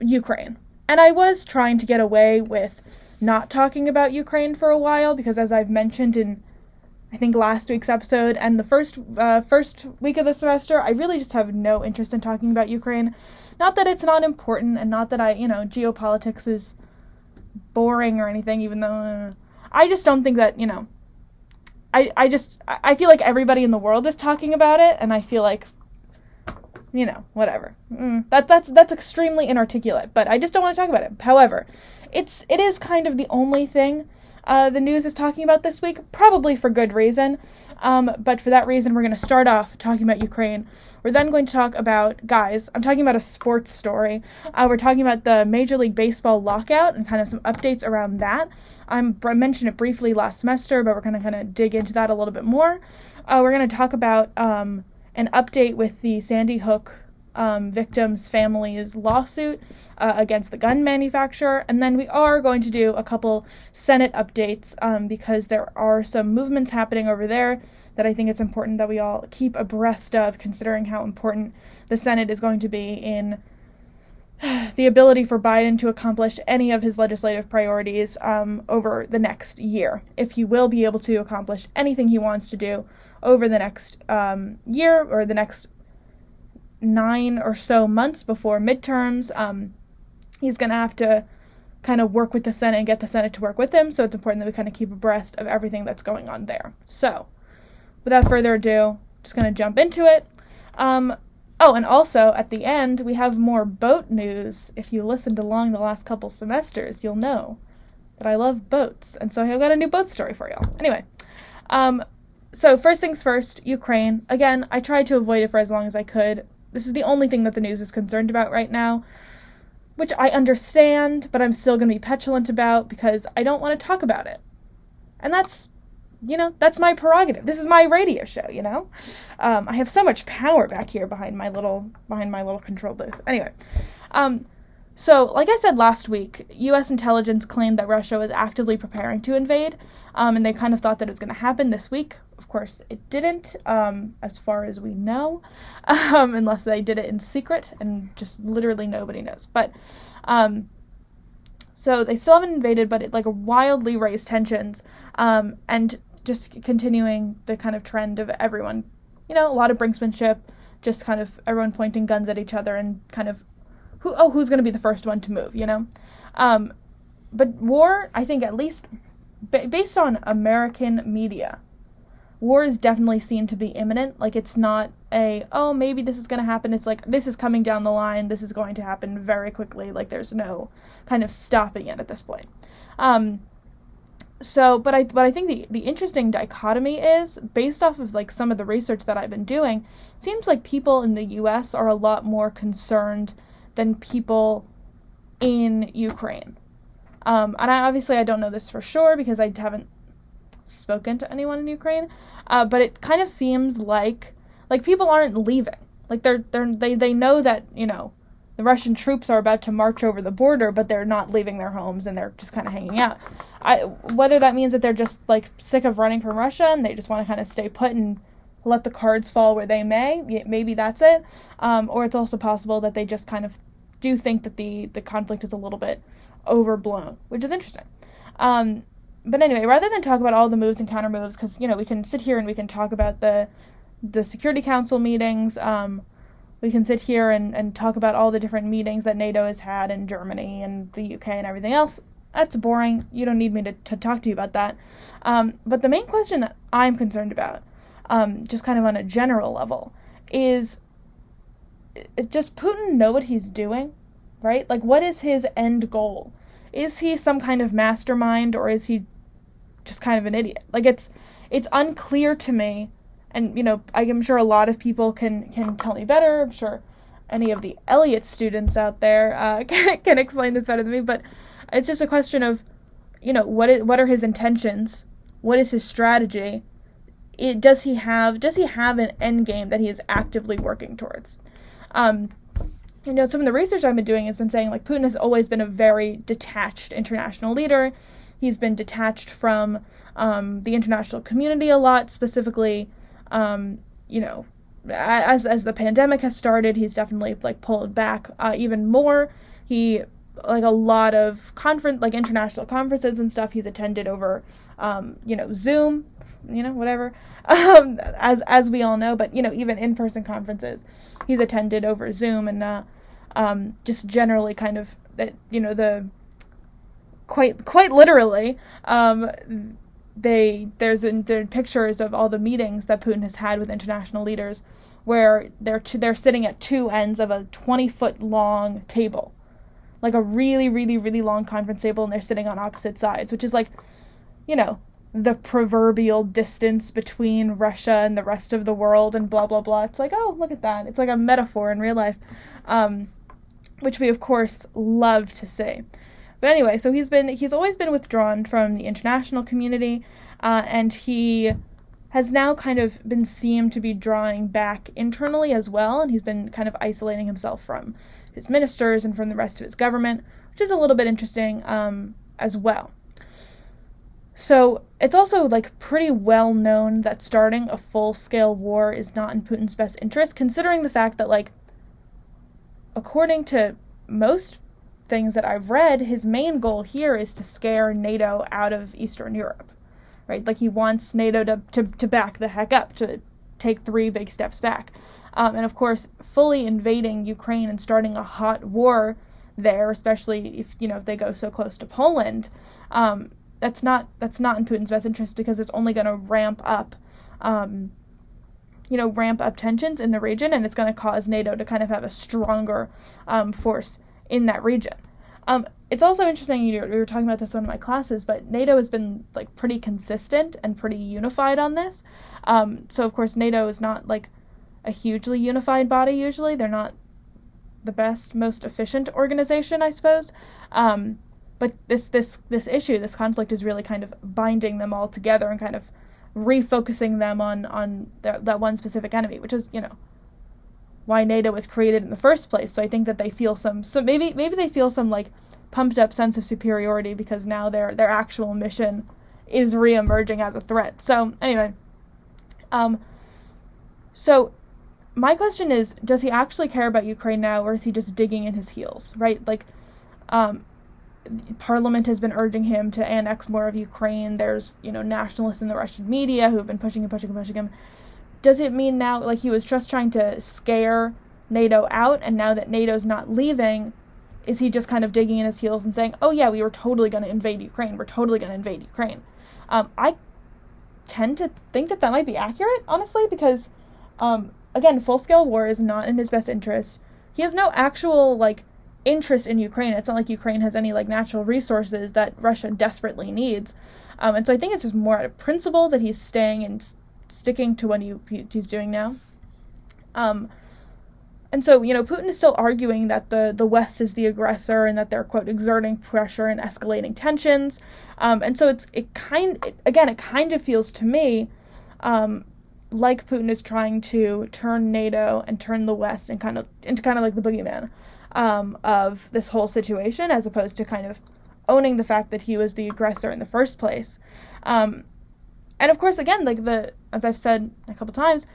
Ukraine. And I was trying to get away with not talking about Ukraine for a while because, as I've mentioned in I think last week's episode and the first uh, first week of the semester, I really just have no interest in talking about Ukraine. Not that it's not important, and not that I, you know, geopolitics is boring or anything. Even though uh, I just don't think that, you know, I I just I feel like everybody in the world is talking about it, and I feel like, you know, whatever. Mm, that that's that's extremely inarticulate, but I just don't want to talk about it. However, it's it is kind of the only thing uh, the news is talking about this week, probably for good reason. Um, but for that reason, we're going to start off talking about Ukraine. We're then going to talk about, guys, I'm talking about a sports story. Uh, we're talking about the Major League Baseball lockout and kind of some updates around that. I'm, I mentioned it briefly last semester, but we're going to kind of dig into that a little bit more. Uh, we're going to talk about um, an update with the Sandy Hook um, victims' families' lawsuit uh, against the gun manufacturer. And then we are going to do a couple Senate updates um, because there are some movements happening over there that I think it's important that we all keep abreast of, considering how important the Senate is going to be in the ability for Biden to accomplish any of his legislative priorities um, over the next year, if he will be able to accomplish anything he wants to do over the next um, year or the next nine or so months before midterms. Um, he's going to have to kind of work with the Senate and get the Senate to work with him. So it's important that we kind of keep abreast of everything that's going on there. So, without further ado, just going to jump into it. Um, oh, and also at the end, we have more boat news. If you listened along the last couple semesters, you'll know that I love boats. And so I've got a new boat story for y'all. Anyway, um, so first things first, Ukraine. Again, I tried to avoid it for as long as I could. This is the only thing that the news is concerned about right now, which I understand, but I'm still going to be petulant about because I don't want to talk about it. And that's, you know, that's my prerogative. This is my radio show, you know. Um, I have so much power back here behind my little behind my little control booth. Anyway, um, so, like I said last week, U.S. intelligence claimed that Russia was actively preparing to invade, um, and they kind of thought that it was going to happen this week. Of course, it didn't, um, as far as we know, um, unless they did it in secret, and just literally nobody knows. But, um, so they still haven't invaded, but it like wildly raised tensions, um, and just continuing the kind of trend of everyone, you know, a lot of brinksmanship, just kind of everyone pointing guns at each other and kind of who oh who's going to be the first one to move you know? Um, but war i think at least ba- based on american media war is definitely seen to be imminent. Like it's not a oh maybe this is going to happen. It's like this is coming down the line. This is going to happen very quickly. Like there's no kind of stopping it at this point. Um, so but i but i think the the interesting dichotomy is based off of like some of the research that i've been doing seems like people in the us are a lot more concerned than people in Ukraine. Um, and I obviously I don't know this for sure because I haven't spoken to anyone in Ukraine. Uh, but it kind of seems like like people aren't leaving. Like they're they're they they know that you know the Russian troops are about to march over the border, but they're not leaving their homes and they're just kind of hanging out. I whether that means that they're just like sick of running from Russia and they just want to kind of stay put and let the cards fall where they may. Maybe that's it. Um, or it's also possible that they just kind of do think that the the conflict is a little bit overblown, which is interesting. Um, but anyway, rather than talk about all the moves and counter moves, because you know we can sit here and we can talk about the the Security Council meetings. Um, we can sit here and, and talk about all the different meetings that NATO has had in Germany and the UK and everything else. That's boring. You don't need me to, to talk to you about that. Um, but the main question that I'm concerned about um, just kind of on a general level, is does Putin know what he's doing? Right? Like, what is his end goal? Is he some kind of mastermind or is he just kind of an idiot? Like, it's it's unclear to me, and you know, I'm sure a lot of people can can tell me better. I'm sure any of the Elliott students out there uh, can, can explain this better than me, but it's just a question of, you know, what is, what are his intentions? What is his strategy? It, does he have does he have an end game that he is actively working towards? Um, you know, some of the research I've been doing has been saying like Putin has always been a very detached international leader. He's been detached from um, the international community a lot, specifically, um, you know, as as the pandemic has started, he's definitely like pulled back uh, even more. he like a lot of conference like international conferences and stuff he's attended over um, you know zoom you know whatever um, as as we all know but you know even in-person conferences he's attended over zoom and uh, um, just generally kind of that you know the quite quite literally um, they there's there pictures of all the meetings that Putin has had with international leaders where they're t- they're sitting at two ends of a 20 foot long table like a really really really long conference table and they're sitting on opposite sides which is like you know the proverbial distance between Russia and the rest of the world and blah blah blah. It's like oh look at that. It's like a metaphor in real life um, which we of course love to see but anyway so he's been he's always been withdrawn from the international community uh, and he has now kind of been seen to be drawing back internally as well, and he's been kind of isolating himself from his ministers and from the rest of his government, which is a little bit interesting um, as well. So it's also like pretty well known that starting a full scale war is not in Putin's best interest, considering the fact that like according to most things that I've read, his main goal here is to scare NATO out of Eastern Europe right? Like he wants NATO to, to, to back the heck up, to take three big steps back. Um, and of course, fully invading Ukraine and starting a hot war there, especially if you know if they go so close to Poland, um, that's not that's not in Putin's best interest because it's only going to ramp up, um, you know, ramp up tensions in the region, and it's going to cause NATO to kind of have a stronger um, force in that region. Um, it's also interesting you we were talking about this in one of my classes but nato has been like pretty consistent and pretty unified on this. Um, so of course nato is not like a hugely unified body usually. They're not the best most efficient organization i suppose. Um, but this this this issue this conflict is really kind of binding them all together and kind of refocusing them on on their, that one specific enemy which is you know why nato was created in the first place so i think that they feel some so maybe maybe they feel some like pumped up sense of superiority because now their their actual mission is reemerging as a threat. So anyway, um, so my question is, does he actually care about Ukraine now, or is he just digging in his heels? Right, like, um, Parliament has been urging him to annex more of Ukraine. There's you know nationalists in the Russian media who have been pushing and pushing and pushing him. Does it mean now like he was just trying to scare NATO out, and now that NATO's not leaving, is he just kind of digging in his heels and saying, "Oh yeah, we were totally going to invade Ukraine. We're totally going to invade Ukraine." Um, I tend to think that that might be accurate, honestly, because um, again, full scale war is not in his best interest. He has no actual like interest in Ukraine. It's not like Ukraine has any like natural resources that Russia desperately needs, um, and so I think it's just more out of principle that he's staying and sticking to what he, he's doing now. Um, and so, you know, Putin is still arguing that the, the West is the aggressor and that they're, quote, exerting pressure and escalating tensions. Um, and so it's, it kind, it, again, it kind of feels to me um, like Putin is trying to turn NATO and turn the West and kind of, into kind of like the boogeyman um, of this whole situation, as opposed to kind of owning the fact that he was the aggressor in the first place. Um, and of course, again, like the, as I've said a couple times,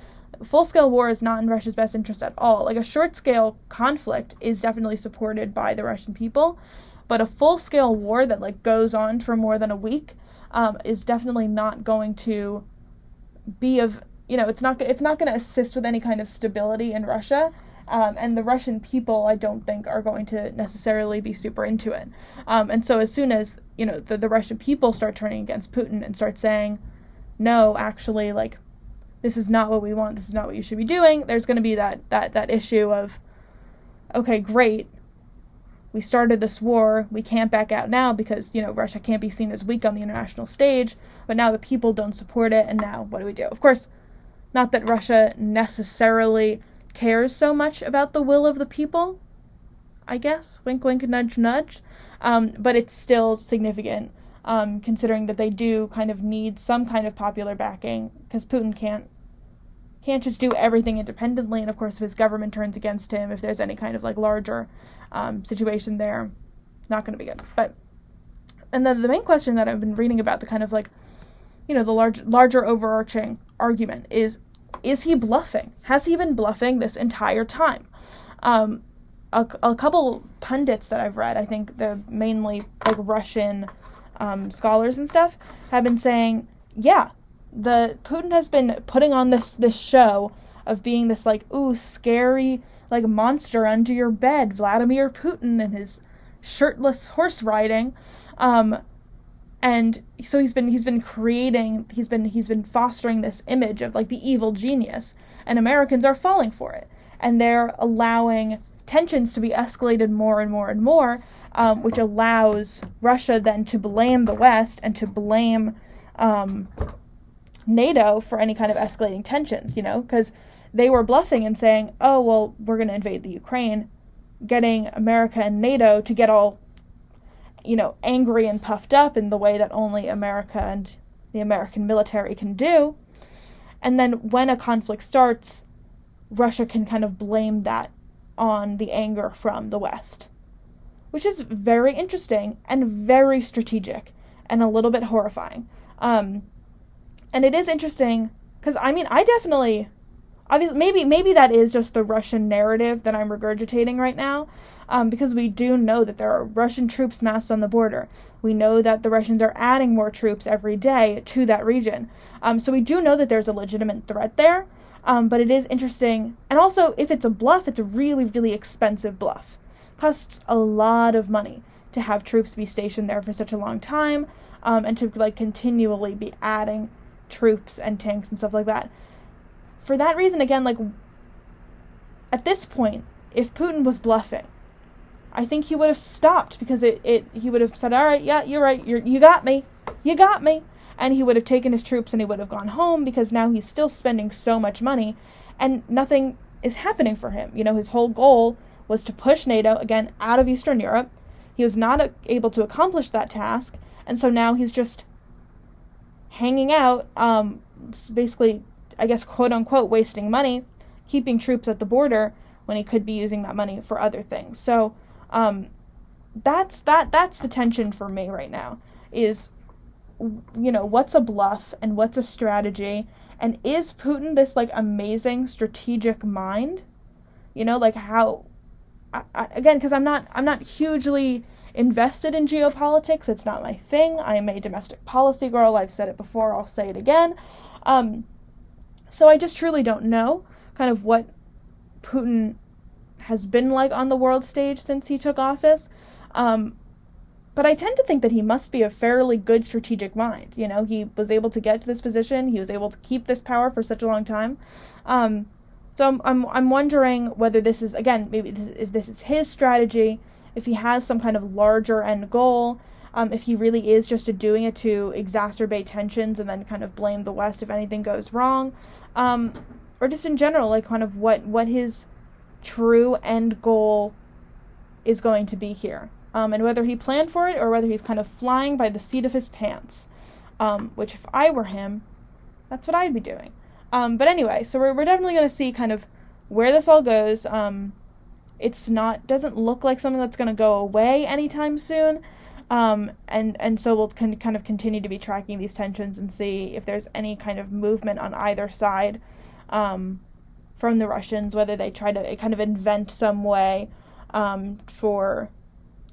full scale war is not in Russia's best interest at all. Like a short scale conflict is definitely supported by the Russian people, but a full scale war that like goes on for more than a week um, is definitely not going to be of you know it's not it's not going to assist with any kind of stability in Russia. Um, and the Russian people, I don't think, are going to necessarily be super into it. Um, and so, as soon as you know the, the Russian people start turning against Putin and start saying, "No, actually, like this is not what we want, this is not what you should be doing, there's going to be that that that issue of okay, great. We started this war, we can't back out now because, you know, Russia can't be seen as weak on the international stage, but now the people don't support it and now what do we do? Of course, not that Russia necessarily cares so much about the will of the people, I guess. Wink, wink, nudge, nudge. Um, but it's still significant, um, considering that they do kind of need some kind of popular backing, because Putin can't can't just do everything independently. And of course, if his government turns against him, if there's any kind of like larger um, situation there, it's not going to be good. But and then the main question that I've been reading about the kind of like, you know, the large larger overarching argument is, is he bluffing? Has he been bluffing this entire time? Um, a, a couple pundits that I've read, I think they're mainly like Russian um, scholars and stuff, have been saying, yeah, the Putin has been putting on this this show of being this like ooh scary like monster under your bed, Vladimir Putin and his shirtless horse riding, um, and so he's been he's been creating he's been he's been fostering this image of like the evil genius, and Americans are falling for it, and they're allowing tensions to be escalated more and more and more, um, which allows Russia then to blame the West and to blame um, NATO for any kind of escalating tensions, you know, because they were bluffing and saying, oh, well, we're going to invade the Ukraine, getting America and NATO to get all, you know, angry and puffed up in the way that only America and the American military can do. And then when a conflict starts, Russia can kind of blame that on the anger from the West, which is very interesting and very strategic and a little bit horrifying. Um, and it is interesting because I mean, I definitely, obviously, maybe maybe that is just the Russian narrative that I'm regurgitating right now, um, because we do know that there are Russian troops massed on the border. We know that the Russians are adding more troops every day to that region. Um, so we do know that there's a legitimate threat there. Um, but it is interesting. And also, if it's a bluff, it's a really, really expensive bluff. Costs a lot of money to have troops be stationed there for such a long time, um, and to like continually be adding troops and tanks and stuff like that. For that reason, again, like at this point, if Putin was bluffing, I think he would have stopped because it, it he would have said, "All right, yeah, you're right. You you got me. You got me." And he would have taken his troops and he would have gone home because now he's still spending so much money and nothing is happening for him. You know, his whole goal was to push NATO again out of Eastern Europe. He was not able to accomplish that task, and so now he's just hanging out, um, basically, I guess, quote unquote, wasting money, keeping troops at the border when he could be using that money for other things. So, um, that's that that's the tension for me right now is you know, what's a bluff and what's a strategy? And is Putin this like amazing strategic mind? You know, like how I, I, again because I'm not I'm not hugely invested in geopolitics. It's not my thing. I am a domestic policy girl. I've said it before. I'll say it again. Um, so I just truly don't know kind of what Putin has been like on the world stage since he took office. Um, but I tend to think that he must be a fairly good strategic mind. You know, he was able to get to this position, he was able to keep this power for such a long time. Um, so I'm, I'm, I'm wondering whether this is, again, maybe this, if this is his strategy, if he has some kind of larger end goal, um, if he really is just doing it to exacerbate tensions and then kind of blame the West if anything goes wrong, um, or just in general, like kind of what, what his true end goal is going to be here um, and whether he planned for it or whether he's kind of flying by the seat of his pants. Um, which, if I were him, that's what I'd be doing. Um, but anyway, so we're, we're definitely going to see kind of where this all goes. Um, it's not doesn't look like something that's going to go away anytime soon. Um, and and so we'll con- kind of continue to be tracking these tensions and see if there's any kind of movement on either side um, from the Russians, whether they try to kind of invent some way um, for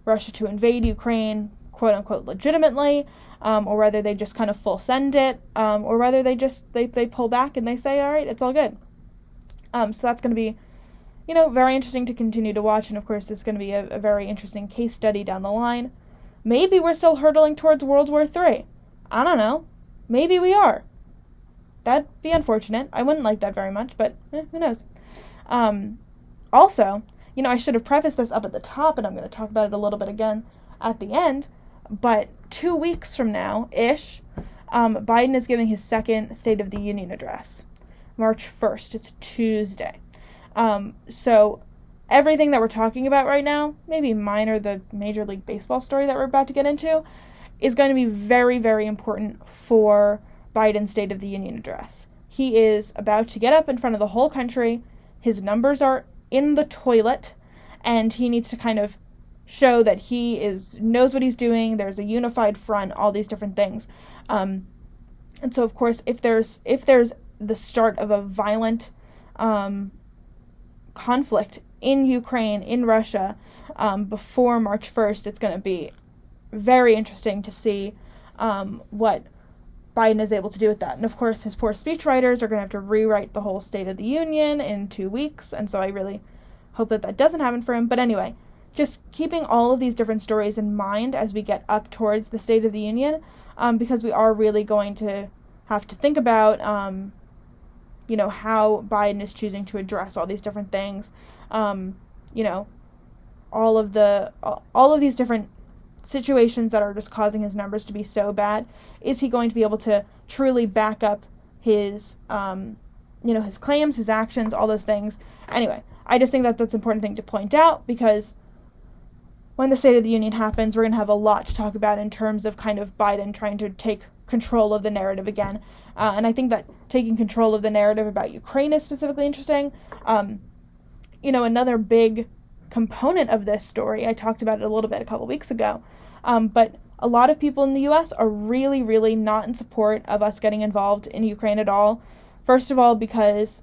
Russia to invade Ukraine, quote unquote, legitimately, um, or whether they just kind of full send it, um, or whether they just they, they pull back and they say, all right, it's all good. Um, so that's going to be, you know, very interesting to continue to watch, and of course, this is going to be a, a very interesting case study down the line. Maybe we're still hurtling towards World War III. I don't know. Maybe we are. That'd be unfortunate. I wouldn't like that very much, but eh, who knows. Um, also, you know, I should have prefaced this up at the top, and I'm going to talk about it a little bit again at the end. But two weeks from now ish, um, Biden is giving his second State of the Union address, March 1st. It's Tuesday. Um, so everything that we're talking about right now, maybe minor the Major League Baseball story that we're about to get into, is going to be very, very important for Biden's State of the Union address. He is about to get up in front of the whole country. His numbers are in the toilet and he needs to kind of show that he is knows what he's doing there's a unified front all these different things um, and so of course if there's if there's the start of a violent um, conflict in Ukraine, in Russia, um, before March 1st. It's going to be very interesting to see um, what Biden is able to do with that. And of course, his poor speechwriters are going to have to rewrite the whole State of the Union in two weeks. And so I really hope that that doesn't happen for him. But anyway, just keeping all of these different stories in mind as we get up towards the State of the Union, um, because we are really going to have to think about, um, you know, how Biden is choosing to address all these different things. Um, you know, all of the all of these different situations that are just causing his numbers to be so bad. Is he going to be able to truly back up his, um, you know, his claims, his actions, all those things? Anyway, I just think that that's an important thing to point out because when the State of the Union happens, we're going to have a lot to talk about in terms of kind of Biden trying to take control of the narrative again. Uh, and I think that taking control of the narrative about Ukraine is specifically interesting. Um, you know, another big component of this story, I talked about it a little bit a couple weeks ago, um, but a lot of people in the US are really, really not in support of us getting involved in Ukraine at all. First of all, because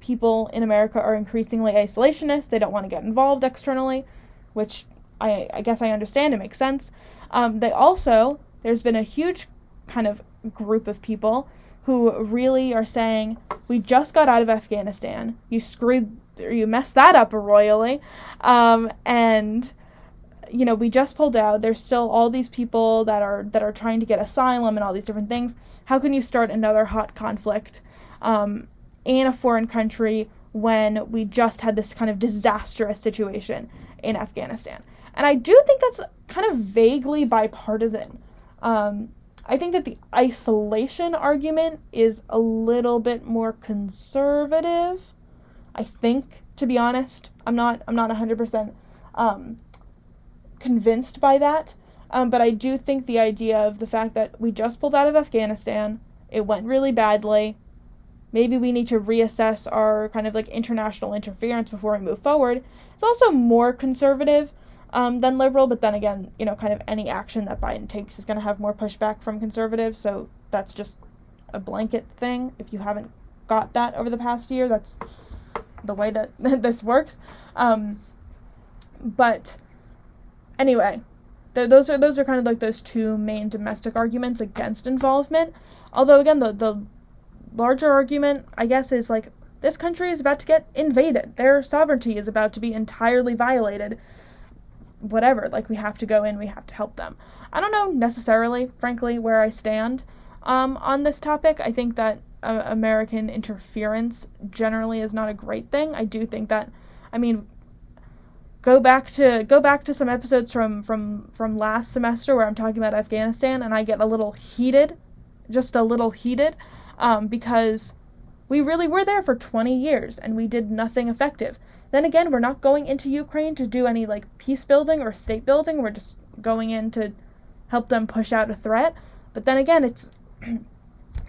people in America are increasingly isolationist, they don't want to get involved externally, which I, I guess I understand, it makes sense. Um, they also, there's been a huge kind of group of people who really are saying, we just got out of Afghanistan, you screwed, you messed that up royally, um, and you know we just pulled out. There's still all these people that are that are trying to get asylum and all these different things. How can you start another hot conflict um, in a foreign country when we just had this kind of disastrous situation in afghanistan? And i do think that's kind of vaguely bipartisan. Um, i think that the isolation argument is a little bit more conservative i think to be honest i'm not i'm not 100% um, convinced by that. Um, but I do think the idea of the fact that we just pulled out of Afghanistan, it went really badly. Maybe we need to reassess our kind of like international interference before we move forward. It's also more conservative um, than liberal, but then again, you know, kind of any action that Biden takes is going to have more pushback from conservatives. So that's just a blanket thing. If you haven't got that over the past year, that's the way that this works. Um, but Anyway, th- those are those are kind of like those two main domestic arguments against involvement. Although again, the the larger argument, I guess, is like this country is about to get invaded. Their sovereignty is about to be entirely violated. Whatever, like we have to go in, we have to help them. I don't know necessarily, frankly, where I stand um, on this topic. I think that uh, American interference generally is not a great thing. I do think that, I mean, go back to go back to some episodes from from from last semester where I'm talking about Afghanistan and I get a little heated, just a little heated, um, because we really were there for 20 years and we did nothing effective. Then again, we're not going into Ukraine to do any like peace building or state building. We're just going in to help them push out a threat. But then again, it's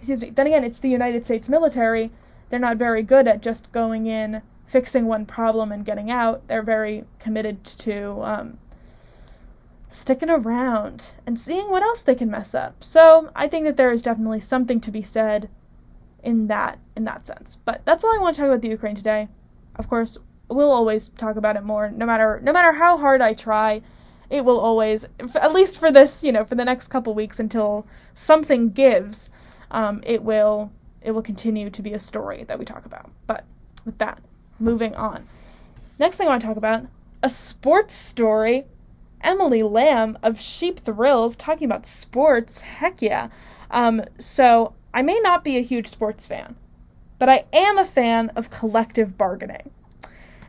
excuse me. Then again, it's the United States military. They're not very good at just going in fixing one problem and getting out. They're very committed to um, sticking around and seeing what else they can mess up. So I think that there is definitely something to be said in that in that sense. But that's all I want to talk about the Ukraine today. Of course, we'll always talk about it more, no matter no matter how hard I try. It will always, at least for this, you know, for the next couple weeks until something gives, um, it will it will continue to be a story that we talk about. But with that, moving on. Next thing I want to talk about a sports story. Emily Lamb of Sheep Thrills talking about sports. Heck yeah. Um, so, I may not be a huge sports fan, but I am a fan of collective bargaining.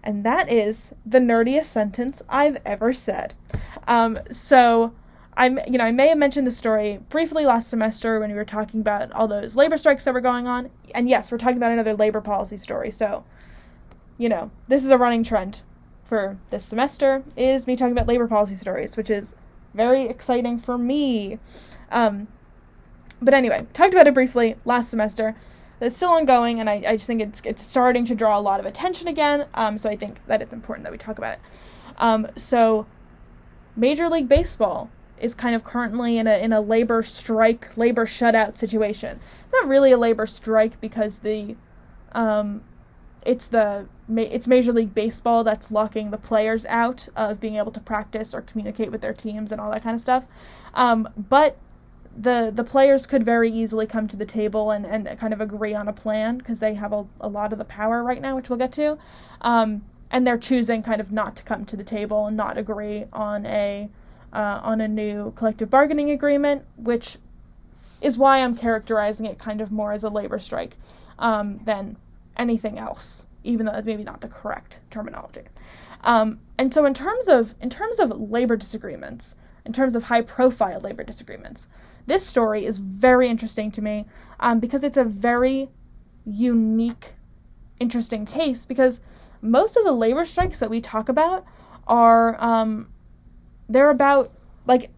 And that is the nerdiest sentence I've ever said. Um, so, I'm, you know, I may have mentioned the story briefly last semester when we were talking about all those labor strikes that were going on. And yes, we're talking about another labor policy story. So, you know, this is a running trend for this semester is me talking about labor policy stories, which is very exciting for me. Um, but anyway, talked about it briefly last semester. It's still ongoing, and I, I just think it's it's starting to draw a lot of attention again. Um, so I think that it's important that we talk about it. Um, so, Major League Baseball is kind of currently in a in a labor strike, labor shutout situation. Not really a labor strike because the um, it's the it's Major League Baseball that's locking the players out of being able to practice or communicate with their teams and all that kind of stuff. Um, but the the players could very easily come to the table and, and kind of agree on a plan because they have a, a lot of the power right now, which we'll get to. Um, and they're choosing kind of not to come to the table and not agree on a uh, on a new collective bargaining agreement, which is why I'm characterizing it kind of more as a labor strike um, than anything else, even though that's maybe not the correct terminology. Um, and so, in terms of in terms of labor disagreements, in terms of high profile labor disagreements, this story is very interesting to me um, because it's a very unique, interesting case. Because most of the labor strikes that we talk about are um, they're about like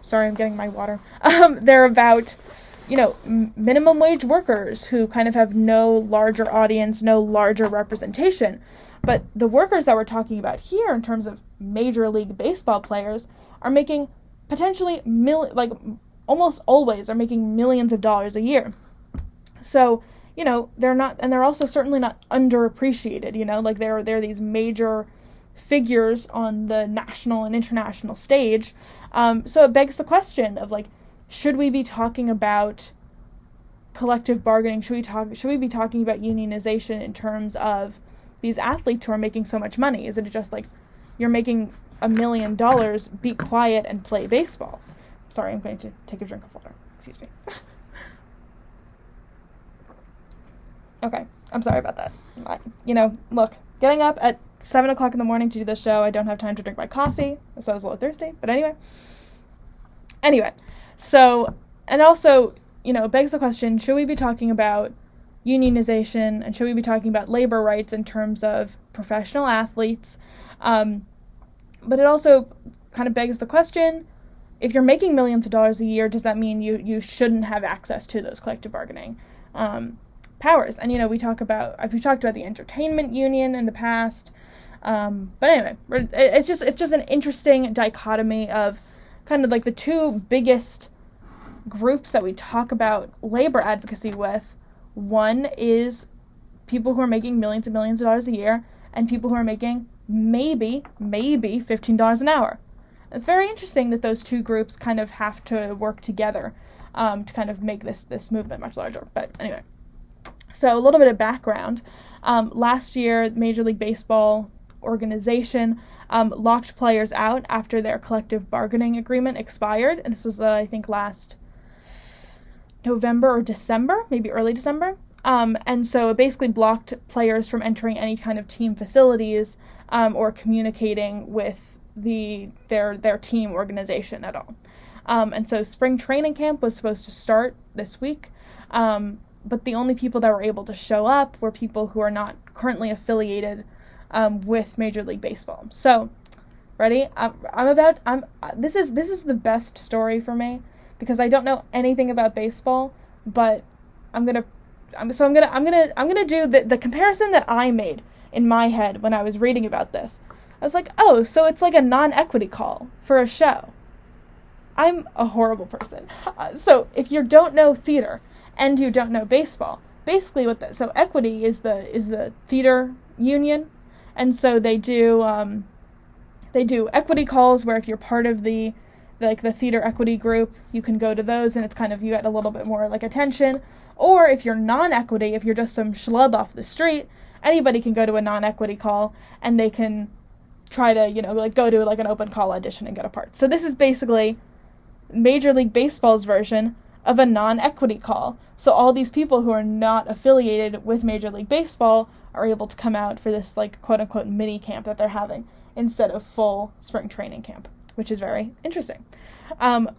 sorry i'm getting my water um, they're about you know, m- minimum wage workers who kind of have no larger audience, no larger representation. But the workers that we're talking about here, in terms of Major League Baseball players, are making potentially mil like almost always are making millions of dollars a year. So you know they're not, and they're also certainly not underappreciated. You know, like they're they're these major figures on the national and international stage. Um, so it begs the question of like should we be talking about collective bargaining? Should we talk should we be talking about unionization in terms of these athletes who are making so much money? Is it just like you're making a million dollars, be quiet and play baseball? Sorry, I'm going to take a drink of water. Excuse me. okay, I'm sorry about that. You know, look, getting up at seven o'clock in the morning to do this show, I don't have time to drink my coffee, so I was a little thirsty. But anyway, anyway, so, and also, you know, begs the question should we be talking about unionization and should we be talking about labor rights in terms of professional athletes? Um, but it also kind of begs the question if you're making millions of dollars a year, does that mean you, you shouldn't have access to those collective bargaining um, powers? And, you know, we talk about, we talked about the entertainment union in the past. Um, but anyway, it's just it's just an interesting dichotomy of kind of like the two biggest groups that we talk about labor advocacy with. One is people who are making millions and millions of dollars a year, and people who are making maybe, maybe $15 an hour. It's very interesting that those two groups kind of have to work together um, to kind of make this this movement much larger. But anyway, so a little bit of background. Um, last year, Major League Baseball organization um, locked players out after their collective bargaining agreement expired. And this was, uh, I think, last November or December, maybe early December. Um, and so it basically blocked players from entering any kind of team facilities um, or communicating with the their their team organization at all. Um, and so spring training camp was supposed to start this week, um, but the only people that were able to show up were people who are not currently affiliated um, with Major League Baseball. So, ready? I'm, I'm about. I'm. This is this is the best story for me because I don't know anything about baseball, but I'm gonna. I'm, so I'm gonna I'm gonna I'm gonna do the the comparison that I made in my head when I was reading about this. I was like, oh, so it's like a non-equity call for a show. I'm a horrible person. Uh, so if you don't know theater and you don't know baseball, basically what that so equity is the is the theater union and so they do um, they do equity calls where if you're part of the like the theater equity group, you can go to those and it's kind of you get a little bit more like attention. Or if you're non-equity, if you're just some schlub off the street, anybody can go to a non-equity call and they can try to you know like go to like an open call audition and get a part. So this is basically Major League Baseball's version of a non-equity call. So all these people who are not affiliated with Major League Baseball are able to come out for this like quote unquote mini camp that they're having instead of full spring training camp, which is very interesting. Um,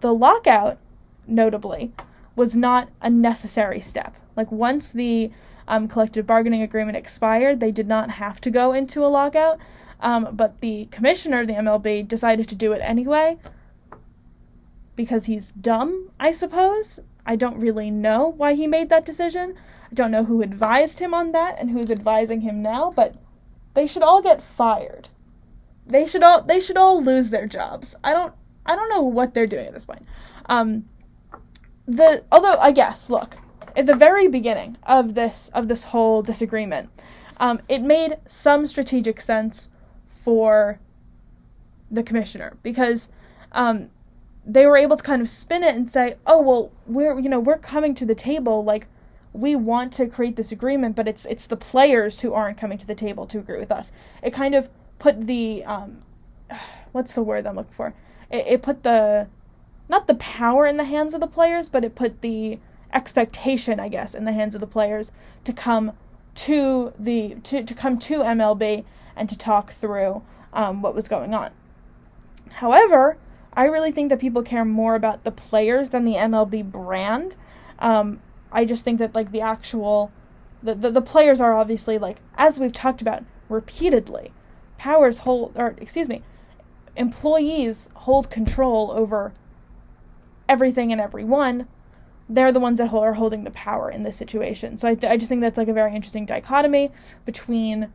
the lockout, notably, was not a necessary step. Like once the um, collective bargaining agreement expired, they did not have to go into a lockout. Um, but the commissioner of the MLB decided to do it anyway because he's dumb, I suppose. I don't really know why he made that decision. I don't know who advised him on that and who's advising him now, but they should all get fired. They should all they should all lose their jobs. I don't I don't know what they're doing at this point. Um the although I guess look, at the very beginning of this of this whole disagreement, um, it made some strategic sense for the commissioner because um, they were able to kind of spin it and say, "Oh well, we're you know we're coming to the table like we want to create this agreement, but it's it's the players who aren't coming to the table to agree with us." It kind of put the um, what's the word I'm looking for? It, it put the not the power in the hands of the players, but it put the expectation, I guess, in the hands of the players to come to the to, to come to MLB and to talk through um, what was going on. However, I really think that people care more about the players than the MLB brand. Um, I just think that like the actual the, the, the players are obviously like as we've talked about repeatedly, powers hold or excuse me, employees hold control over everything and everyone. They're the ones that are holding the power in this situation. So I, th- I just think that's like a very interesting dichotomy between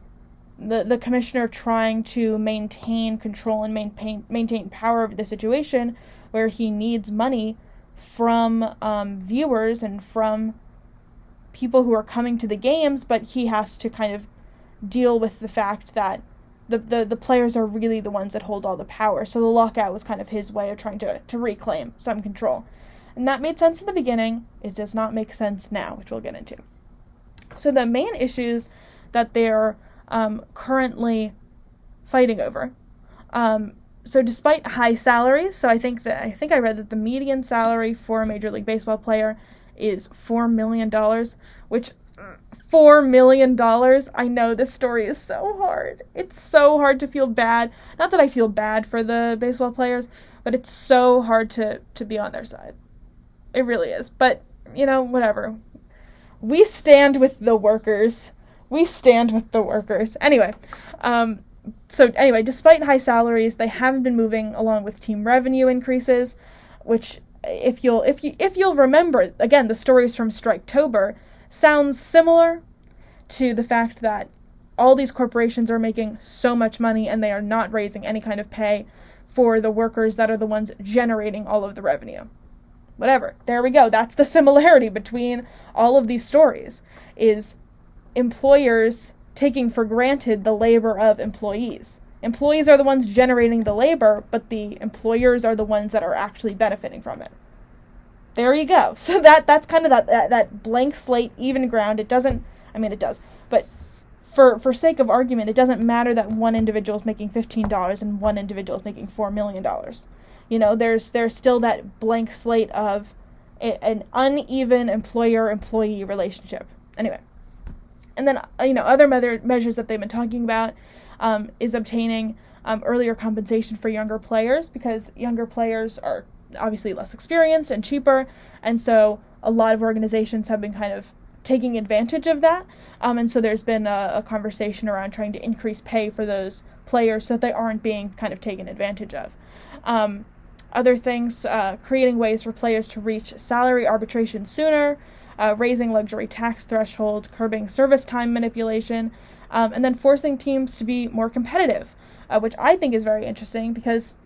the the commissioner trying to maintain control and maintain maintain power over the situation where he needs money from um, viewers and from people who are coming to the games, but he has to kind of deal with the fact that the, the, the players are really the ones that hold all the power. So the lockout was kind of his way of trying to, to reclaim some control. And that made sense in the beginning. It does not make sense now, which we'll get into. So the main issues that they're um, currently fighting over. Um, so despite high salaries, so I think that I think I read that the median salary for a Major League Baseball player is four million dollars, which four million dollars. I know this story is so hard. It's so hard to feel bad. Not that I feel bad for the baseball players, but it's so hard to to be on their side. It really is. But you know, whatever. We stand with the workers we stand with the workers. Anyway, um, so anyway, despite high salaries, they haven't been moving along with team revenue increases, which if you'll if you if you'll remember again the stories from Striketober sounds similar to the fact that all these corporations are making so much money and they are not raising any kind of pay for the workers that are the ones generating all of the revenue. Whatever. There we go. That's the similarity between all of these stories is employers taking for granted the labor of employees. Employees are the ones generating the labor, but the employers are the ones that are actually benefiting from it. There you go. So that that's kind of that, that, that blank slate, even ground. It doesn't. I mean, it does, but for for sake of argument, it doesn't matter that one individual is making fifteen dollars and one individual is making four million dollars. You know, there's there's still that blank slate of a, an uneven employer-employee relationship. Anyway. And then, uh, you know, other me- measures that they've been talking about um, is obtaining um, earlier compensation for younger players because younger players are obviously less experienced and cheaper. And so a lot of organizations have been kind of taking advantage of that. Um, and so there's been a, a, conversation around trying to increase pay for those players so that they aren't being kind of taken advantage of. Um, other things, uh, creating ways for players to reach salary arbitration sooner, uh, raising luxury tax thresholds, curbing service time manipulation, um, and then forcing teams to be more competitive, uh, which I think is very interesting because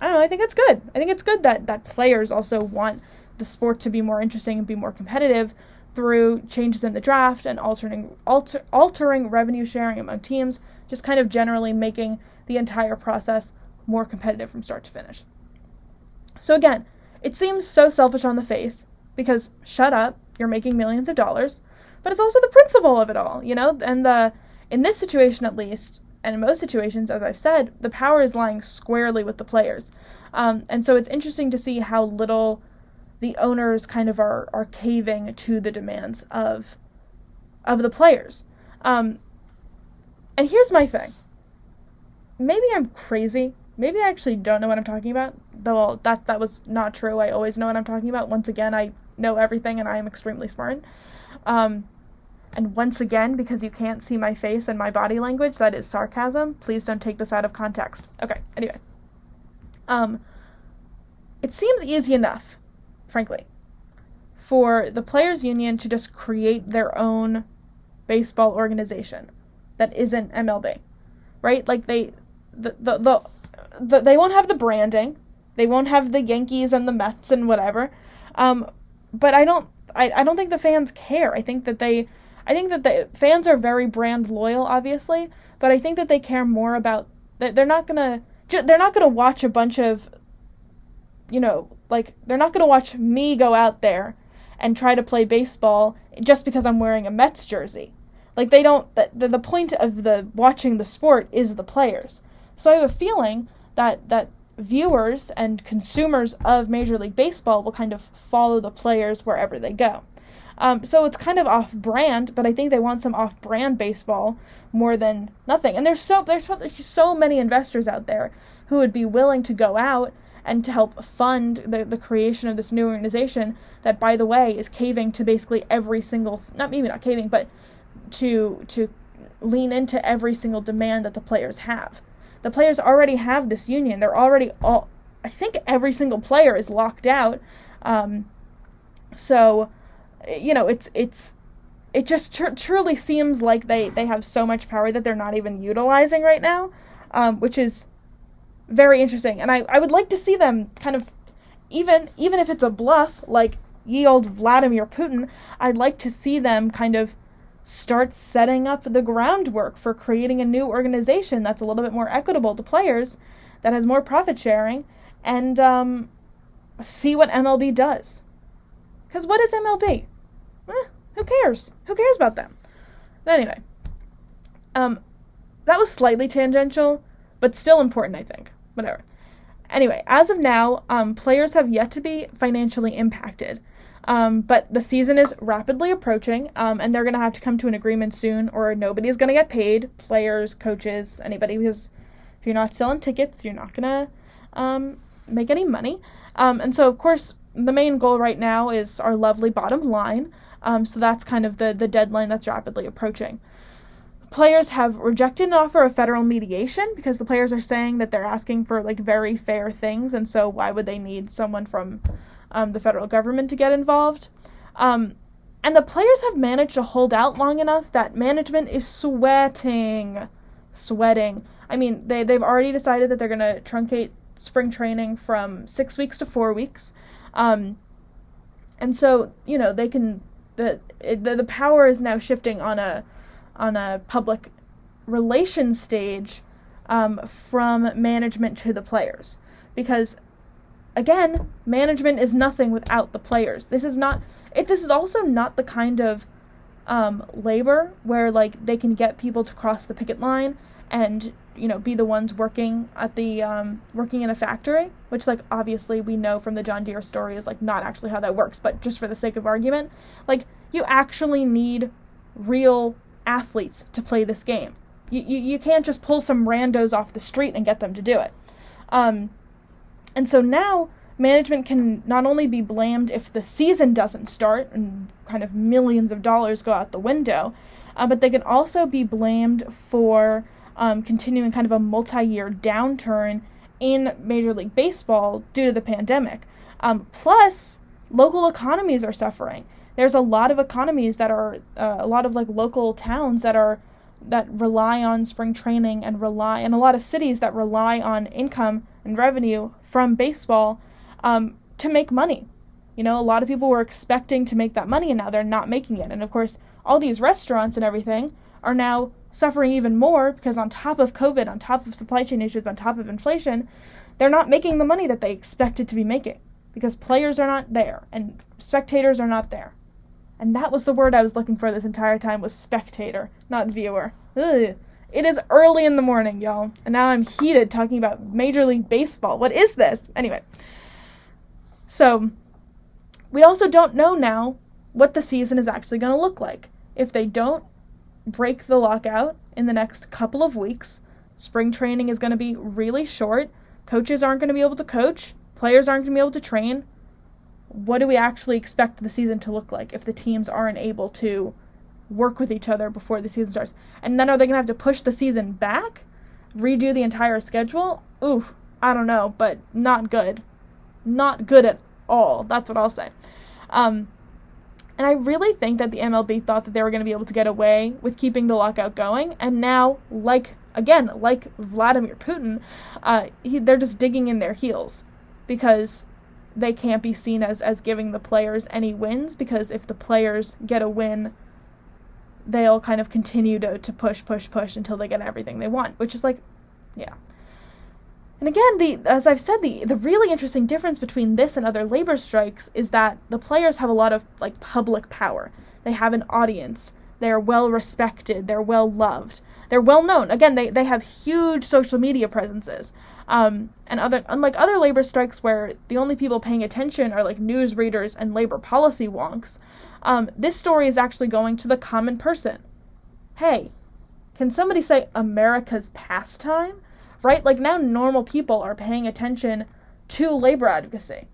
I don't know. I think it's good. I think it's good that that players also want the sport to be more interesting and be more competitive through changes in the draft and altering alter, altering revenue sharing among teams, just kind of generally making the entire process more competitive from start to finish. So again, it seems so selfish on the face because shut up, you're making millions of dollars, but it's also the principle of it all, you know? And the in this situation at least, and in most situations, as I've said, the power is lying squarely with the players. Um, and so it's interesting to see how little the owners kind of are, are caving to the demands of of the players. Um, and here's my thing. Maybe I'm crazy. Maybe I actually don't know what I'm talking about. Though that that was not true. I always know what I'm talking about. Once again, I know everything and I am extremely smart. Um, and once again, because you can't see my face and my body language, that is sarcasm. Please don't take this out of context. Okay, anyway. Um, it seems easy enough, frankly, for the Players Union to just create their own baseball organization that isn't MLB, right? Like they, the, the, the, the they won't have the branding, they won't have the Yankees and the Mets and whatever. Um, but I don't I, I don't think the fans care. I think that they I think that the fans are very brand loyal, obviously, but I think that they care more about that they're not gonna they're not gonna watch a bunch of you know like they're not gonna watch me go out there and try to play baseball just because I'm wearing a Mets jersey. Like they don't the, the point of the watching the sport is the players. So I have a feeling that that viewers and consumers of Major League Baseball will kind of follow the players wherever they go. Um, so it's kind of off brand, but I think they want some off brand baseball more than nothing. And there's so there's so many investors out there who would be willing to go out and to help fund the, the creation of this new organization that by the way is caving to basically every single not maybe not caving, but to to lean into every single demand that the players have. The players already have this union. They're already all I think every single player is locked out. Um, so you know, it's it's it just tr- truly seems like they they have so much power that they're not even utilizing right now, um, which is very interesting. And I I would like to see them kind of even even if it's a bluff like ye old Vladimir Putin, I'd like to see them kind of start setting up the groundwork for creating a new organization that's a little bit more equitable to players, that has more profit sharing, and um, see what MLB does. Because what is MLB? Eh, who cares? Who cares about them? But anyway, um, that was slightly tangential, but still important, I think. Whatever. Anyway, as of now, um, players have yet to be financially impacted. Um, but the season is rapidly approaching, um, and they're going to have to come to an agreement soon, or nobody's going to get paid. Players, coaches, anybody, because if you're not selling tickets, you're not going to um, make any money. Um, and so, of course, the main goal right now is our lovely bottom line. Um, so that's kind of the, the deadline that's rapidly approaching. Players have rejected an offer of federal mediation because the players are saying that they're asking for like very fair things, and so why would they need someone from um, the federal government to get involved? Um, and the players have managed to hold out long enough that management is sweating, sweating. I mean, they they've already decided that they're going to truncate spring training from six weeks to four weeks, um, and so you know they can the, the the power is now shifting on a on a public relations stage um, from management to the players because again management is nothing without the players. This is not it this is also not the kind of um, labor where like they can get people to cross the picket line and you know be the ones working at the um, working in a factory which like obviously we know from the john deere story is like not actually how that works but just for the sake of argument like you actually need real athletes to play this game. You, you, you can't just pull some randos off the street and get them to do it. Um, and so now management can not only be blamed if the season doesn't start and kind of millions of dollars go out the window uh, but they can also be blamed for um, continuing kind of a multi year downturn in Major League Baseball due to the pandemic. Um, plus, local economies are suffering. There's a lot of economies that are, uh, a lot of like local towns that are, that rely on spring training and rely, and a lot of cities that rely on income and revenue from baseball um, to make money. You know, a lot of people were expecting to make that money and now they're not making it. And of course, all these restaurants and everything are now suffering even more because on top of COVID, on top of supply chain issues, on top of inflation, they're not making the money that they expected to be making because players are not there and spectators are not there. And that was the word I was looking for this entire time was spectator, not viewer. Ugh. It is early in the morning, y'all, and now I'm heated talking about Major League Baseball. What is this? Anyway. So, we also don't know now what the season is actually going to look like. If they don't break the lockout in the next couple of weeks. Spring training is going to be really short. Coaches aren't going to be able to coach. Players aren't going to be able to train. What do we actually expect the season to look like if the teams aren't able to work with each other before the season starts? And then are they going to have to push the season back? Redo the entire schedule? Ooh, I don't know, but not good. Not good at all. That's what I'll say. Um, and I really think that the MLB thought that they were going to be able to get away with keeping the lockout going. And now, like, again, like Vladimir Putin, uh, he, they're just digging in their heels. Because they can't be seen as as giving the players any wins because if the players get a win they'll kind of continue to, to push push push until they get everything they want which is like yeah. And again the as i've said the the really interesting difference between this and other labor strikes is that the players have a lot of like public power. They have an audience. They're well respected. They're well loved they're well known again they, they have huge social media presences um, and other unlike other labor strikes where the only people paying attention are like news readers and labor policy wonks, um, this story is actually going to the common person. Hey, can somebody say America's pastime? Right? Like now normal people are paying attention to labor advocacy.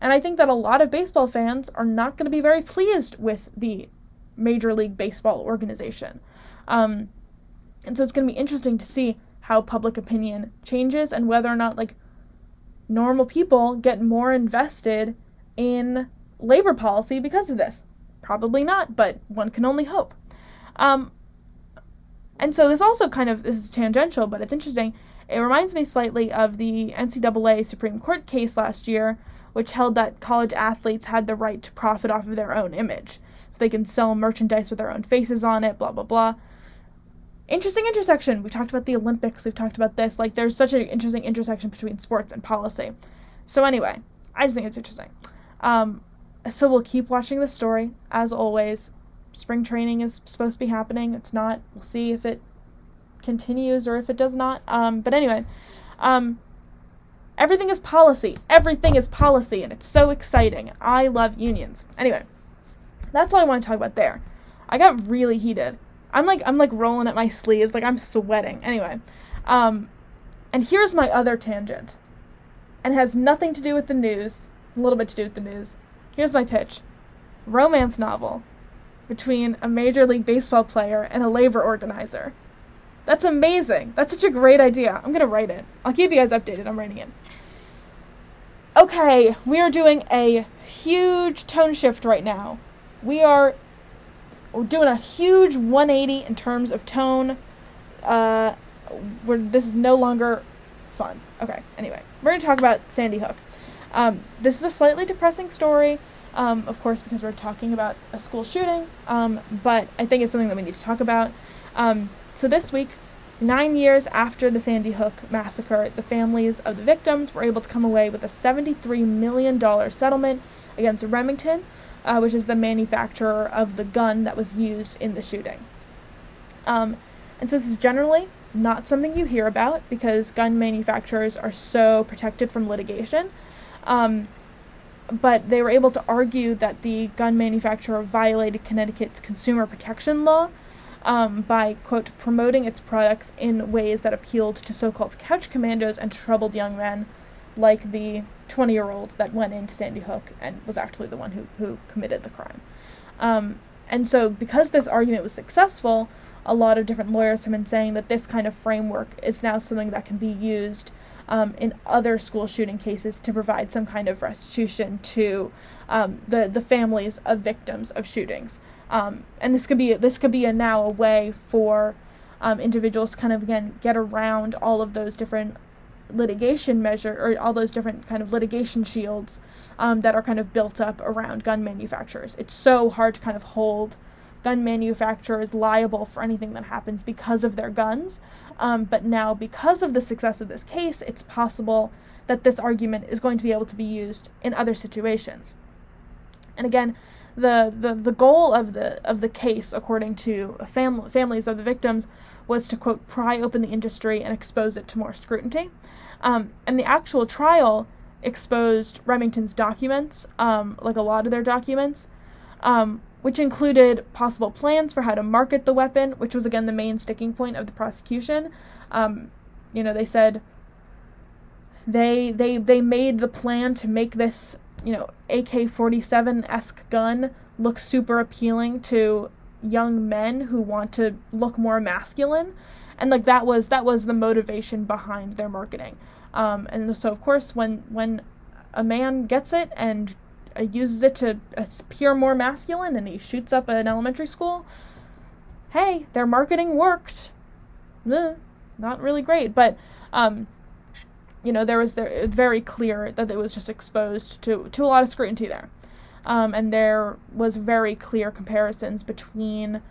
And I think that a lot of baseball fans are not going to be very pleased with the Major League Baseball organization. Um, and so it's going to be interesting to see how public opinion changes and whether or not like normal people get more invested in labor policy because of this. Probably not, but one can only hope. Um, and so this also kind of this is tangential, but it's interesting. It reminds me slightly of the NCAA Supreme Court case last year, which held that college athletes had the right to profit off of their own image, so they can sell merchandise with their own faces on it, blah blah blah interesting intersection. We talked about the Olympics, we've talked about this. Like, there's such an interesting intersection between sports and policy. So, anyway, I just think it's interesting. Um, so, we'll keep watching the story, as always. Spring training is supposed to be happening. It's not. We'll see if it continues or if it does not. Um, but anyway, um, everything is policy. Everything is policy, and it's so exciting. I love unions. Anyway, that's all I want to talk about there. I got really heated I'm like I'm like rolling at my sleeves, like I'm sweating. Anyway, um, and here's my other tangent, and has nothing to do with the news, a little bit to do with the news. Here's my pitch: romance novel between a major league baseball player and a labor organizer. That's amazing. That's such a great idea. I'm gonna write it. I'll keep you guys updated. I'm writing it. Okay, we are doing a huge tone shift right now. We are we're doing a huge 180 in terms of tone. Uh, where this is no longer fun. Okay, anyway, we're going to talk about Sandy Hook. Um, this is a slightly depressing story, um, of course, because we're talking about a school shooting, um, but I think it's something that we need to talk about. Um, so this week, nine years after the Sandy Hook massacre, the families of the victims were able to come away with a $73 million settlement against Remington, uh, which is the manufacturer of the gun that was used in the shooting. Um, and so this is generally not something you hear about because gun manufacturers are so protected from litigation. Um, but they were able to argue that the gun manufacturer violated Connecticut's consumer protection law um, by, quote, promoting its products in ways that appealed to so called couch commandos and troubled young men like the 20 year old that went into Sandy Hook and was actually the one who, who committed the crime. Um, and so, because this argument was successful, a lot of different lawyers have been saying that this kind of framework is now something that can be used um, in other school shooting cases to provide some kind of restitution to um, the the families of victims of shootings. Um, and this could be this could be a now a way for um, individuals to kind of again get around all of those different litigation measure or all those different kind of litigation shields um, that are kind of built up around gun manufacturers. It's so hard to kind of hold gun manufacturers liable for anything that happens because of their guns. Um, but now, because of the success of this case, it's possible that this argument is going to be able to be used in other situations. And again, the, the, the goal of the of the case, according to fam- families of the victims, was to quote pry open the industry and expose it to more scrutiny. Um, and the actual trial exposed Remington's documents, um, like a lot of their documents, um, which included possible plans for how to market the weapon, which was again the main sticking point of the prosecution. Um, you know, they said they they they made the plan to make this you know AK-47 esque gun look super appealing to young men who want to look more masculine. And like that was that was the motivation behind their marketing. Um, and so of course when when a man gets it and uh, uses it to appear more masculine and he shoots up an elementary school hey their marketing worked. Not really great. But um, you know, there was there very clear that it was just exposed to to a lot of scrutiny there, um, and there was very clear comparisons between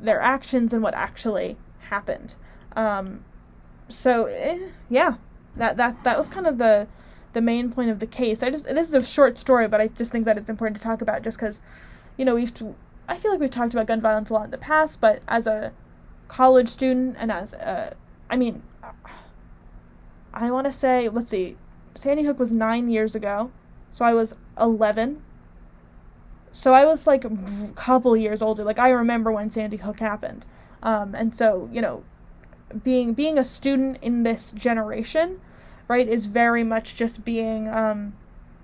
their actions and what actually happened. Um, so eh, yeah, that that that was kind of the the main point of the case. I just this is a short story, but I just think that it's important to talk about just because, you know, we've I feel like we've talked about gun violence a lot in the past, but as a college student and as a, I mean, I want to say, let's see, Sandy Hook was nine years ago, so I was 11. So I was like a couple years older. Like I remember when Sandy Hook happened, um, and so you know, being being a student in this generation, right, is very much just being um,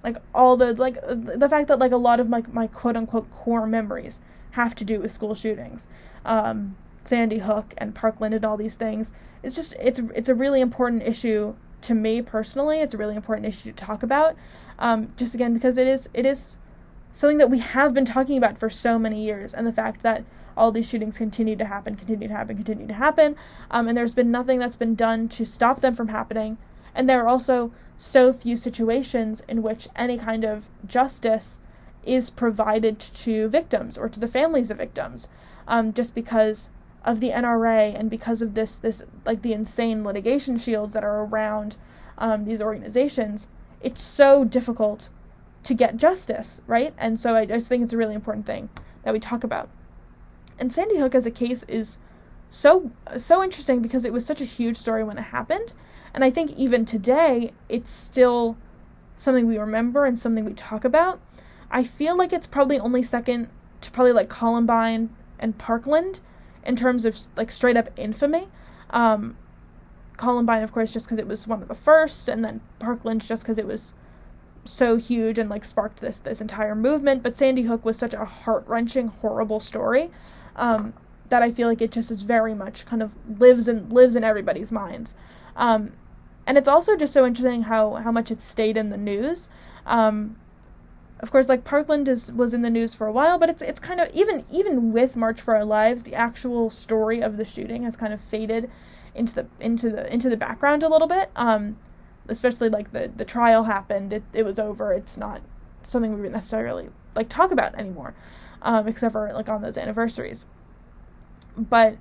like all the like the fact that like a lot of my my quote unquote core memories have to do with school shootings. Um, Sandy Hook and Parkland and all these things. It's just it's it's a really important issue to me personally. It's a really important issue to talk about. Um, just again because it is it is something that we have been talking about for so many years, and the fact that all these shootings continue to happen, continue to happen, continue to happen, um, and there's been nothing that's been done to stop them from happening. And there are also so few situations in which any kind of justice is provided to victims or to the families of victims, um, just because of the NRA and because of this this like the insane litigation shields that are around um, these organizations, it's so difficult to get justice, right? And so I just think it's a really important thing that we talk about. And Sandy Hook as a case is so so interesting because it was such a huge story when it happened, and I think even today it's still something we remember and something we talk about. I feel like it's probably only second to probably like Columbine and Parkland in terms of like straight up infamy. Um, Columbine, of course, just because it was one of the first, and then Parkland just because it was so huge and like sparked this this entire movement. But Sandy Hook was such a heart wrenching, horrible story um, that I feel like it just is very much kind of lives and lives in everybody's minds. Um, and it's also just so interesting how how much it stayed in the news. Um, of course, like Parkland is was in the news for a while, but it's it's kind of even even with March for Our Lives, the actual story of the shooting has kind of faded into the into the into the background a little bit. Um, especially like the the trial happened, it it was over. It's not something we would necessarily like talk about anymore, um, except for like on those anniversaries. But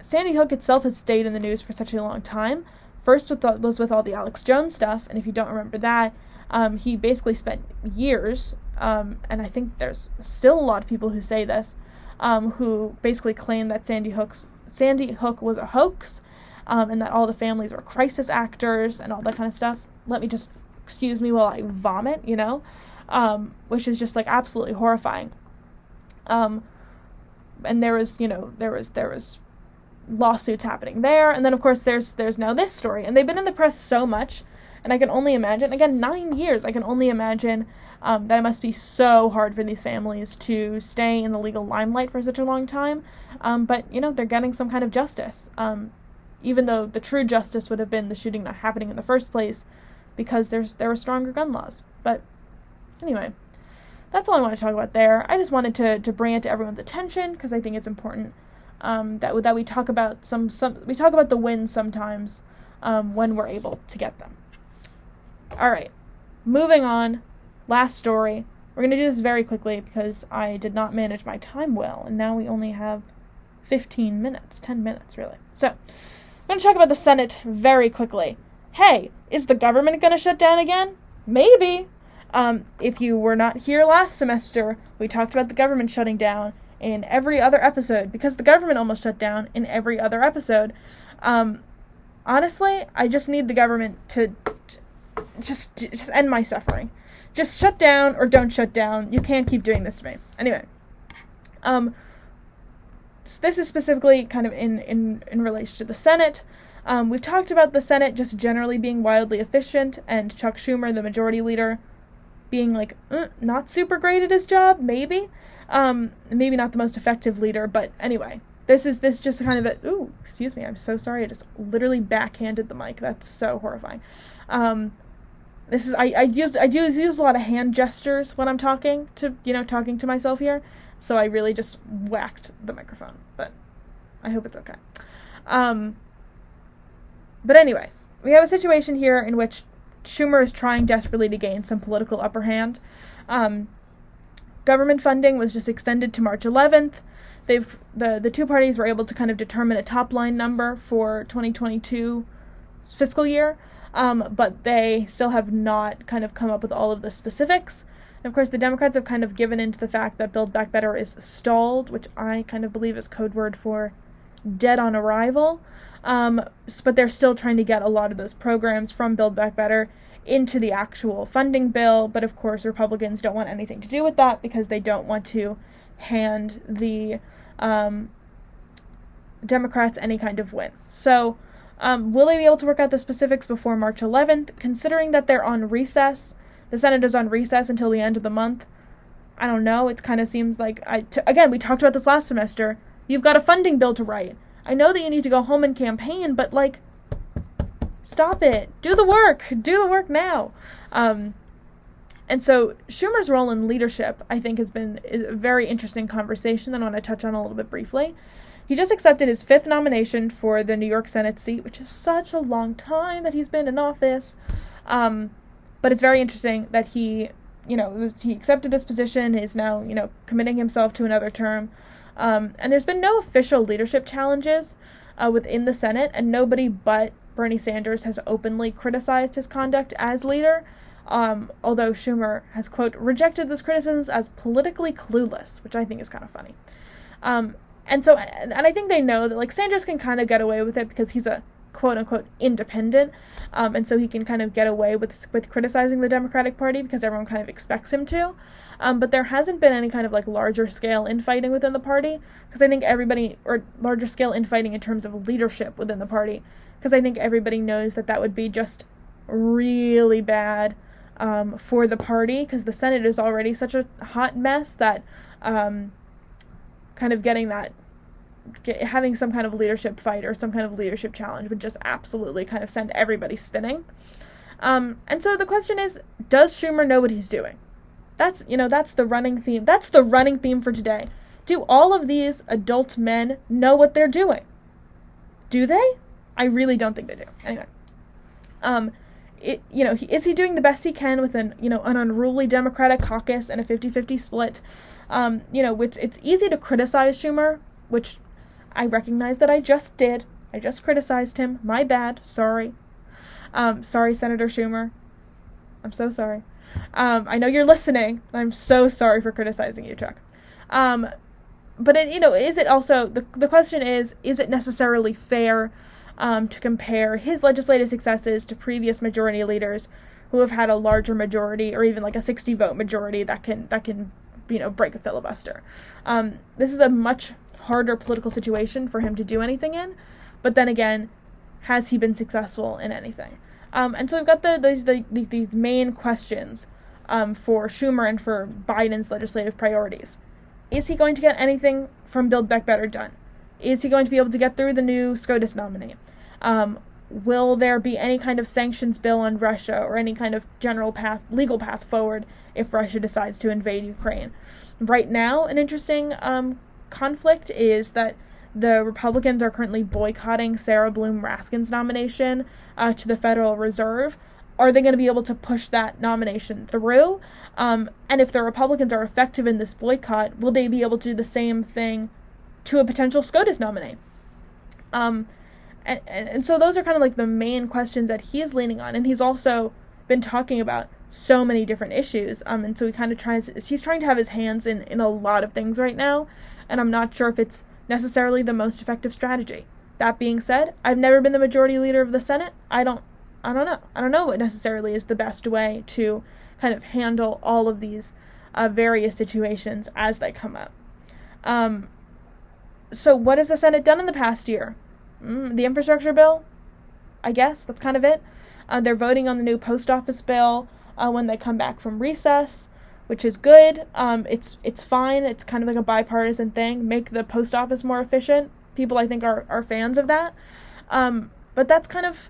Sandy Hook itself has stayed in the news for such a long time. First with the, was with all the Alex Jones stuff, and if you don't remember that, um, he basically spent years, um, and I think there's still a lot of people who say this, um, who basically claim that Sandy Hook's Sandy Hook was a hoax, um, and that all the families were crisis actors and all that kind of stuff. Let me just excuse me while I vomit, you know, um, which is just like absolutely horrifying. Um, and there was, you know, there was there was lawsuits happening there, and then of course there's there's now this story, and they've been in the press so much and I can only imagine, again, nine years, I can only imagine um, that it must be so hard for these families to stay in the legal limelight for such a long time. Um, but, you know, they're getting some kind of justice. Even though the true justice would have been the shooting not happening in the first place because there's there were stronger gun laws. But anyway, that's all I want to talk about there. I just wanted to, to bring it to everyone's attention because I think it's important um, that that we talk about some some we talk about the wins sometimes um, when we're able to get them. All right, moving on. Last story. We're going to do this very quickly because I did not manage my time well, and now we only have 15 minutes, 10 minutes, really. So, I'm going to talk about the Senate very quickly. Hey, is the government going to shut down again? Maybe. Um, if you were not here last semester, we talked about the government shutting down in every other episode because the government almost shut down in every other episode. Um, honestly, I just need the government to just just end my suffering. Just shut down or don't shut down. You can't keep doing this to me. Anyway, um, this is specifically kind of in in in relation to the Senate. Um, we've talked about the Senate just generally being wildly efficient, and Chuck Schumer, the majority leader, being like uh, not super great at his job. Maybe, um, maybe not the most effective leader, but anyway, this is this just kind of a ooh, excuse me, I'm so sorry. I just literally backhanded the mic. That's so horrifying. Um, this is I, I use I do use a lot of hand gestures when I'm talking to you know talking to myself here, so I really just whacked the microphone, but I hope it's okay. Um, but anyway, we have a situation here in which Schumer is trying desperately to gain some political upper hand. Um, government funding was just extended to March 11th. They've the the two parties were able to kind of determine a top line number for 2022 fiscal year, um, but they still have not kind of come up with all of the specifics. And of course, the Democrats have kind of given into the fact that Build Back Better is stalled, which I kind of believe is code word for dead on arrival. Um, but they're still trying to get a lot of those programs from Build Back Better into the actual funding bill. But of course, Republicans don't want anything to do with that because they don't want to hand the um, Democrats any kind of win. So, um, will they be able to work out the specifics before March 11th? Considering that they're on recess, the Senate is on recess until the end of the month. I don't know. It kind of seems like I t- again we talked about this last semester. You've got a funding bill to write. I know that you need to go home and campaign, but like, stop it. Do the work. Do the work now. Um, and so Schumer's role in leadership, I think, has been a very interesting conversation that I want to touch on a little bit briefly. He just accepted his fifth nomination for the New York Senate seat, which is such a long time that he's been in office. Um, but it's very interesting that he, you know, was, he accepted this position, is now, you know, committing himself to another term. Um, and there's been no official leadership challenges uh, within the Senate, and nobody but Bernie Sanders has openly criticized his conduct as leader. Um, although Schumer has, quote, rejected those criticisms as politically clueless, which I think is kind of funny. Um, and so, and I think they know that, like, Sanders can kind of get away with it because he's a quote unquote independent, um, and so he can kind of get away with with criticizing the Democratic Party because everyone kind of expects him to. Um, but there hasn't been any kind of like larger scale infighting within the party because I think everybody or larger scale infighting in terms of leadership within the party because I think everybody knows that that would be just really bad um, for the party because the Senate is already such a hot mess that um, kind of getting that get, having some kind of leadership fight or some kind of leadership challenge would just absolutely kind of send everybody spinning. Um, and so the question is, does Schumer know what he's doing? That's you know that's the running theme. That's the running theme for today. Do all of these adult men know what they're doing? Do they? I really don't think they do. Anyway, um, it, you know, he, is he doing the best he can with an, you know, an unruly Democratic caucus and a 50-50 split? Um, you know, which it's easy to criticize Schumer, which I recognize that I just did. I just criticized him. My bad. Sorry. Um, sorry, Senator Schumer. I'm so sorry. Um, I know you're listening. I'm so sorry for criticizing you, Chuck. Um, but it, you know, is it also the the question is, is it necessarily fair um, to compare his legislative successes to previous majority leaders who have had a larger majority or even like a 60 vote majority that can that can you know break a filibuster. Um, this is a much harder political situation for him to do anything in, but then again, has he been successful in anything? Um, and so we've got the these the, these main questions um, for Schumer and for Biden's legislative priorities. Is he going to get anything from Build Back Better done? Is he going to be able to get through the new SCOTUS nominee? Um, will there be any kind of sanctions bill on Russia or any kind of general path, legal path forward if Russia decides to invade Ukraine? Right now, an interesting um, conflict is that the Republicans are currently boycotting Sarah Bloom Raskin's nomination uh, to the Federal Reserve. Are they going to be able to push that nomination through? Um, and if the Republicans are effective in this boycott, will they be able to do the same thing to a potential SCOTUS nominee. Um, and, and, so those are kind of like the main questions that he's leaning on. And he's also been talking about so many different issues. Um, and so he kind of tries, he's trying to have his hands in, in a lot of things right now. And I'm not sure if it's necessarily the most effective strategy. That being said, I've never been the majority leader of the Senate. I don't, I don't know. I don't know what necessarily is the best way to kind of handle all of these uh, various situations as they come up. Um, so, what has the Senate done in the past year? Mm, the infrastructure bill? I guess that's kind of it. Uh, they're voting on the new post office bill uh, when they come back from recess, which is good. Um, it's it's fine. It's kind of like a bipartisan thing. Make the post office more efficient. People, I think, are, are fans of that. Um, but that's kind of,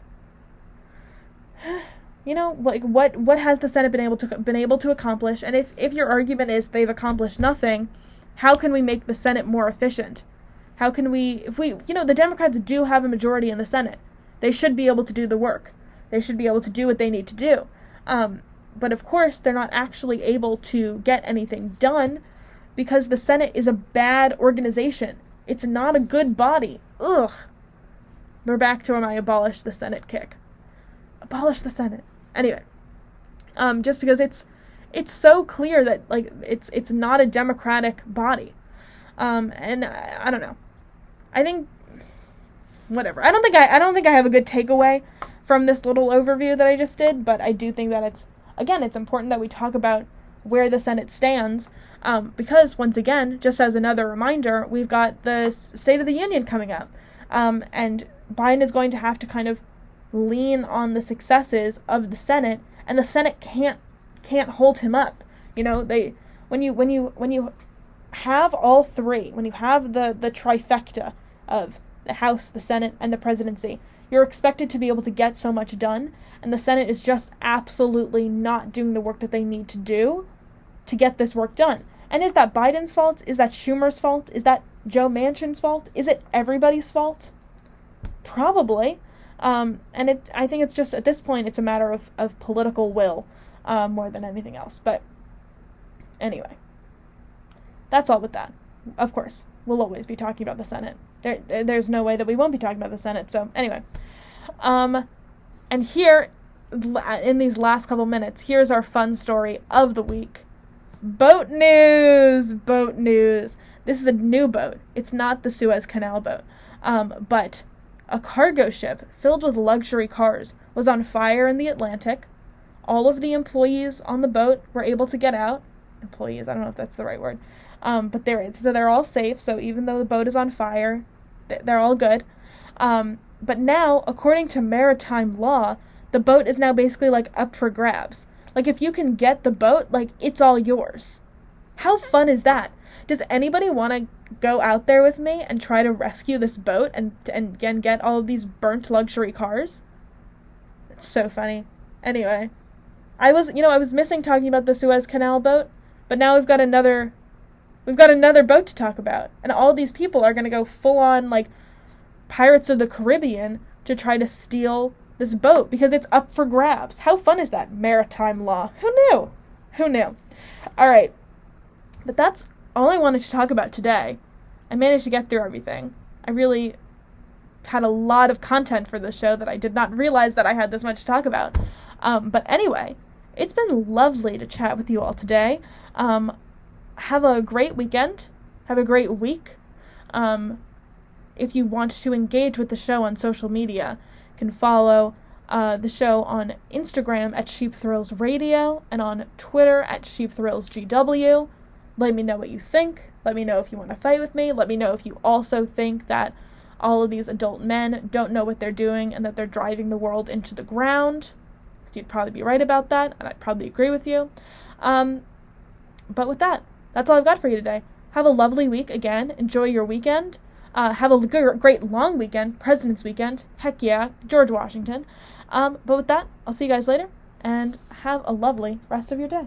you know, like what what has the Senate been able to been able to accomplish? And if if your argument is they've accomplished nothing, how can we make the Senate more efficient? How can we, if we, you know, the Democrats do have a majority in the Senate. They should be able to do the work. They should be able to do what they need to do. Um, but of course, they're not actually able to get anything done because the Senate is a bad organization. It's not a good body. Ugh. We're back to my abolish the Senate kick. Abolish the Senate. Anyway, um, just because it's it's so clear that like it's it's not a democratic body, um, and I, I don't know. I think whatever. I don't think I I don't think I have a good takeaway from this little overview that I just did, but I do think that it's again it's important that we talk about where the Senate stands um, because once again, just as another reminder, we've got the State of the Union coming up, um, and Biden is going to have to kind of lean on the successes of the Senate, and the Senate can't can't hold him up. You know, they when you when you when you have all three, when you have the the trifecta of the House, the Senate, and the presidency, you're expected to be able to get so much done, and the Senate is just absolutely not doing the work that they need to do to get this work done. And is that Biden's fault? Is that Schumer's fault? Is that Joe Manchin's fault? Is it everybody's fault? Probably. Um, and it, I think it's just at this point, it's a matter of, of political will uh, more than anything else. But anyway, that's all with that. Of course, we'll always be talking about the Senate. There, there's no way that we won't be talking about the Senate. So anyway, um, and here in these last couple minutes, here's our fun story of the week. Boat news! Boat news. This is a new boat. It's not the Suez Canal boat. Um, but a cargo ship filled with luxury cars was on fire in the Atlantic. All of the employees on the boat were able to get out. Employees, I don't know if that's the right word. Um, but they're so they're all safe. So even though the boat is on fire, they're all good. Um, but now, according to maritime law, the boat is now basically like up for grabs. Like if you can get the boat, like it's all yours. How fun is that? Does anybody want to go out there with me and try to rescue this boat and and get all of these burnt luxury cars? It's so funny. Anyway, I was you know I was missing talking about the Suez Canal boat, but now we've got another we've got another boat to talk about, and all these people are gonna go full on like Pirates of the Caribbean to try to steal this boat because it's up for grabs. How fun is that? Maritime law. Who knew? Who knew? All right. But that's all I wanted to talk about today. I managed to get through everything. I really had a lot of content for this show that I did not realize that I had this much to talk about. Um, but anyway, it's been lovely to chat with you all today. Um, have a great weekend. Have a great week. Um, if you want to engage with the show on social media, you can follow uh, the show on Instagram at Sheep Thrills Radio and on Twitter at Sheep Thrills GW. Let me know what you think. Let me know if you want to fight with me. Let me know if you also think that all of these adult men don't know what they're doing and that they're driving the world into the ground. You'd probably be right about that, and I'd probably agree with you. Um, but with that, that's all I've got for you today. Have a lovely week again. Enjoy your weekend. Uh, have a good, great long weekend, President's Weekend. Heck yeah, George Washington. Um, but with that, I'll see you guys later and have a lovely rest of your day.